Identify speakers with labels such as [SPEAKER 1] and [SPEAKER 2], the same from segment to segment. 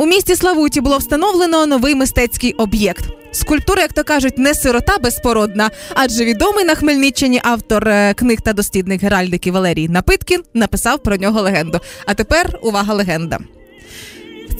[SPEAKER 1] У місті Славуті було встановлено новий мистецький об'єкт. Скульптура, як то кажуть, не сирота безпородна, адже відомий на Хмельниччині автор е, книг та дослідник Геральдики Валерій Напиткін написав про нього легенду. А тепер увага легенда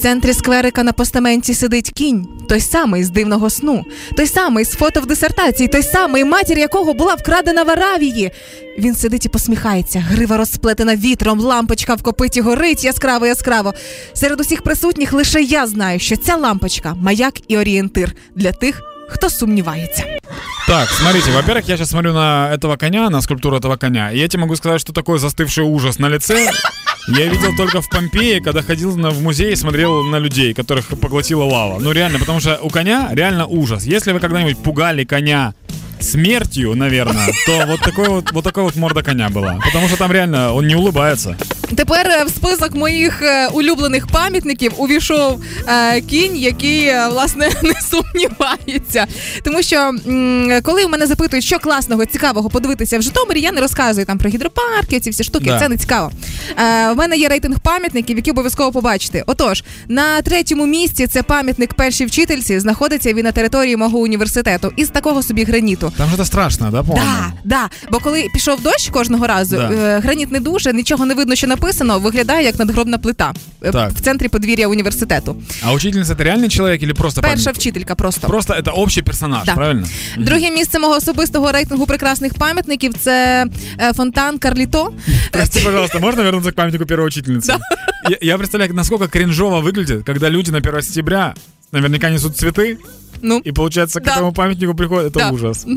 [SPEAKER 1] В центрі скверика на постаменті сидить кінь, той самий з дивного сну, той самий з фото в дисертації, той самий, матір якого була вкрадена в Аравії. Він сидить і посміхається, грива розсплетена вітром, лампочка в копиті горить яскраво яскраво. Серед усіх присутніх лише я знаю, що ця лампочка маяк і орієнтир для тих, хто сумнівається.
[SPEAKER 2] Так, смотрите, во-первых, я сейчас смотрю на этого коня, на скульптуру этого коня, и я тебе могу сказать, что такой застывший ужас на лице я видел только в Помпеи, когда ходил на, в музей и смотрел на людей, которых поглотила лава. Ну реально, потому что у коня реально ужас. Если вы когда-нибудь пугали коня смертью, наверное, то вот такой вот, вот такой вот морда коня была. Потому что там реально он не улыбается.
[SPEAKER 1] Тепер е, в список моїх е, улюблених пам'ятників увійшов е, кінь, який е, власне не сумнівається. Тому що м, коли у мене запитують, що класного, цікавого подивитися в Житомирі, я не розказую там про гідропарки, ці всі штуки.
[SPEAKER 2] Да.
[SPEAKER 1] Це не цікаво. Е, в мене є рейтинг пам'ятників, які обов'язково побачити. Отож, на третьому місці це пам'ятник першій вчительці. Знаходиться він на території мого університету із такого собі граніту.
[SPEAKER 2] Там что-то страшное, да, по-моему?
[SPEAKER 1] Да, да. Бо коли пішов дощ кожного разу,
[SPEAKER 2] Да.
[SPEAKER 1] е, граніт не дуже, нічого не видно, що написано, виглядає як надгробна плита е,
[SPEAKER 2] Так.
[SPEAKER 1] в центрі подвір'я університету.
[SPEAKER 2] А учительница это реальный человек или просто
[SPEAKER 1] Перша
[SPEAKER 2] памятник?
[SPEAKER 1] вчителька просто.
[SPEAKER 2] Просто это общий персонаж,
[SPEAKER 1] Да.
[SPEAKER 2] правильно?
[SPEAKER 1] Друге місце мого особистого рейтингу прекрасних пам'ятників це е, фонтан Карліто.
[SPEAKER 2] Прости, пожалуйста, можно вернуться к памятнику первой учительницы? Я, я представляю, насколько кринжово выглядит, когда люди на 1 сентября наверняка несут цветы,
[SPEAKER 1] Ну,
[SPEAKER 2] и получается к
[SPEAKER 1] Да.
[SPEAKER 2] этому памятнику приходят. Это
[SPEAKER 1] Да.
[SPEAKER 2] ужас.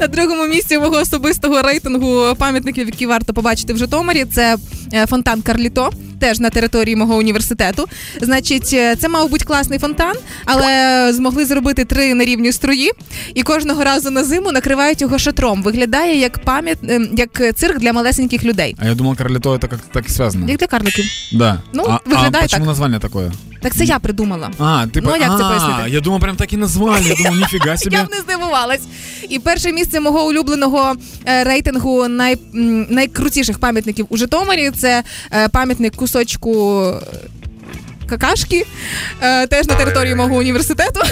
[SPEAKER 1] на другому місці мого особистого рейтингу пам'ятників, які варто побачити в Житомирі, це е, фонтан Карліто. Теж на території мого університету. Значить, е, це мав бути класний фонтан, але змогли зробити три нерівні струї, і кожного разу на зиму накривають його шатром. Виглядає як пам'ят, е, як цирк для малесеньких людей.
[SPEAKER 2] А я думал, Карлито это как-то так и связано.
[SPEAKER 1] Як для карликів.
[SPEAKER 2] Да.
[SPEAKER 1] Ну,
[SPEAKER 2] а, а
[SPEAKER 1] выглядает
[SPEAKER 2] почему
[SPEAKER 1] так.
[SPEAKER 2] название такое?
[SPEAKER 1] Так це я придумала.
[SPEAKER 2] А, ти
[SPEAKER 1] Ну, як
[SPEAKER 2] а, це
[SPEAKER 1] пояснити?
[SPEAKER 2] я думав, прям так і назвали. Я думав, ніфіга собі.
[SPEAKER 1] Я б не здивувалась. І перше місце мого улюбленого е, рейтингу най, найкрутіших пам'ятників у Житомирі це е, пам'ятник кусочку. е, Какашки, теж на території мого університету.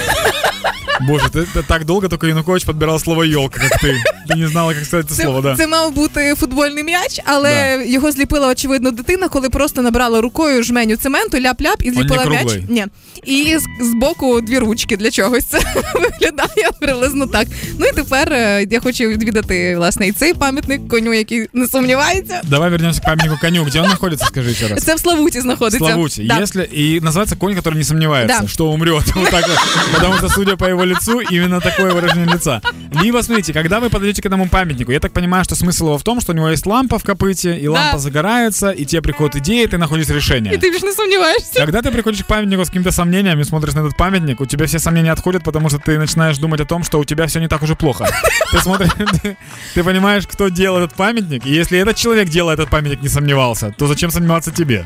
[SPEAKER 2] Боже, ты, ты так долго только Янукович подбирал слово елка, как ты. Ты не знала, как сказать это
[SPEAKER 1] Це,
[SPEAKER 2] слово, да.
[SPEAKER 1] це мав бути футбольний м'яч, але його зліпила очевидно дитина, коли просто набрала рукою жменю цементу, ляп-ляп і зліпила
[SPEAKER 2] не
[SPEAKER 1] м'яч.
[SPEAKER 2] круглий?
[SPEAKER 1] Ні. І з, з боку дві ручки для чогось. Це виглядає приблизно так. Ну і тепер е, я хочу відвідати власне і цей пам'ятник коню, який не сумнівається.
[SPEAKER 2] Давай вернемся к памятнику коню. Где он находится, скажи еще раз.
[SPEAKER 1] Це в Славуті знаходиться.
[SPEAKER 2] Славути.
[SPEAKER 1] Да.
[SPEAKER 2] Если и называется конь, который не сомневается,
[SPEAKER 1] Да.
[SPEAKER 2] что умрет, вот так вот, потому что судя по его лицу именно такое выражение лица. Либо смотрите, когда вы подойдете к этому памятнику, я так понимаю, что смысл его в том, что у него есть лампа в копыте, и лампа загорается, и тебе приходит идея, и ты находишь решение.
[SPEAKER 1] І ти ж не сомніваєшся.
[SPEAKER 2] Когда ты приходишь к памятнику с какими-то сомнениями, смотришь на этот памятник, у тебя все сомнения отходят, потому что ты начинаешь думать о том, что у тебя все не так уже плохо. Ты смотришь, ты, ты понимаешь, кто делал этот памятник, и если этот человек делал этот памятник, не сомневался, то зачем сомневаться тебе?